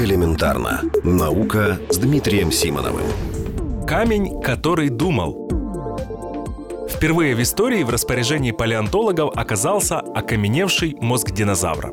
Элементарно. Наука с Дмитрием Симоновым. Камень, который думал. Впервые в истории в распоряжении палеонтологов оказался окаменевший мозг динозавра.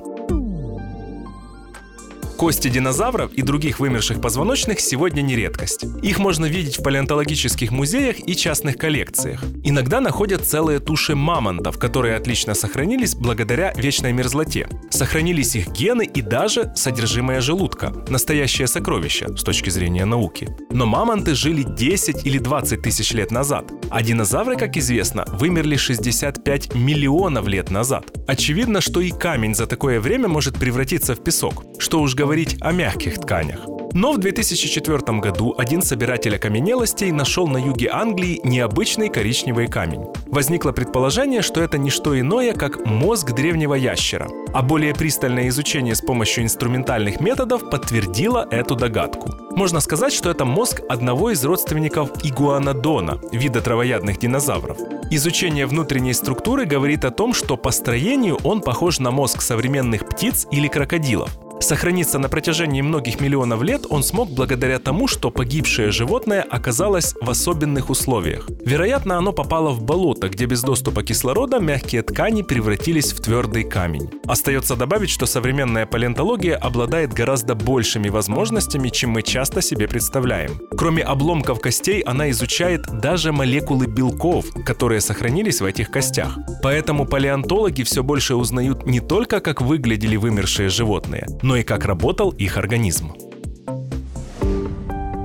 Кости динозавров и других вымерших позвоночных сегодня не редкость. Их можно видеть в палеонтологических музеях и частных коллекциях. Иногда находят целые туши мамонтов, которые отлично сохранились благодаря вечной мерзлоте. Сохранились их гены и даже содержимое желудка. Настоящее сокровище с точки зрения науки. Но мамонты жили 10 или 20 тысяч лет назад, а динозавры, как известно, вымерли 65 миллионов лет назад. Очевидно, что и камень за такое время может превратиться в песок. Что уж говорить о мягких тканях. Но в 2004 году один собиратель окаменелостей нашел на юге Англии необычный коричневый камень. Возникло предположение, что это не что иное, как мозг древнего ящера. А более пристальное изучение с помощью инструментальных методов подтвердило эту догадку. Можно сказать, что это мозг одного из родственников игуанодона, вида травоядных динозавров. Изучение внутренней структуры говорит о том, что по строению он похож на мозг современных птиц или крокодилов. Сохраниться на протяжении многих миллионов лет он смог благодаря тому, что погибшее животное оказалось в особенных условиях. Вероятно, оно попало в болото, где без доступа кислорода мягкие ткани превратились в твердый камень. Остается добавить, что современная палеонтология обладает гораздо большими возможностями, чем мы часто себе представляем. Кроме обломков костей, она изучает даже молекулы белков, которые сохранились в этих костях. Поэтому палеонтологи все больше узнают не только, как выглядели вымершие животные, но и как работал их организм.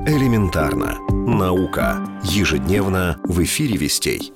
Элементарно. Наука. Ежедневно в эфире «Вестей».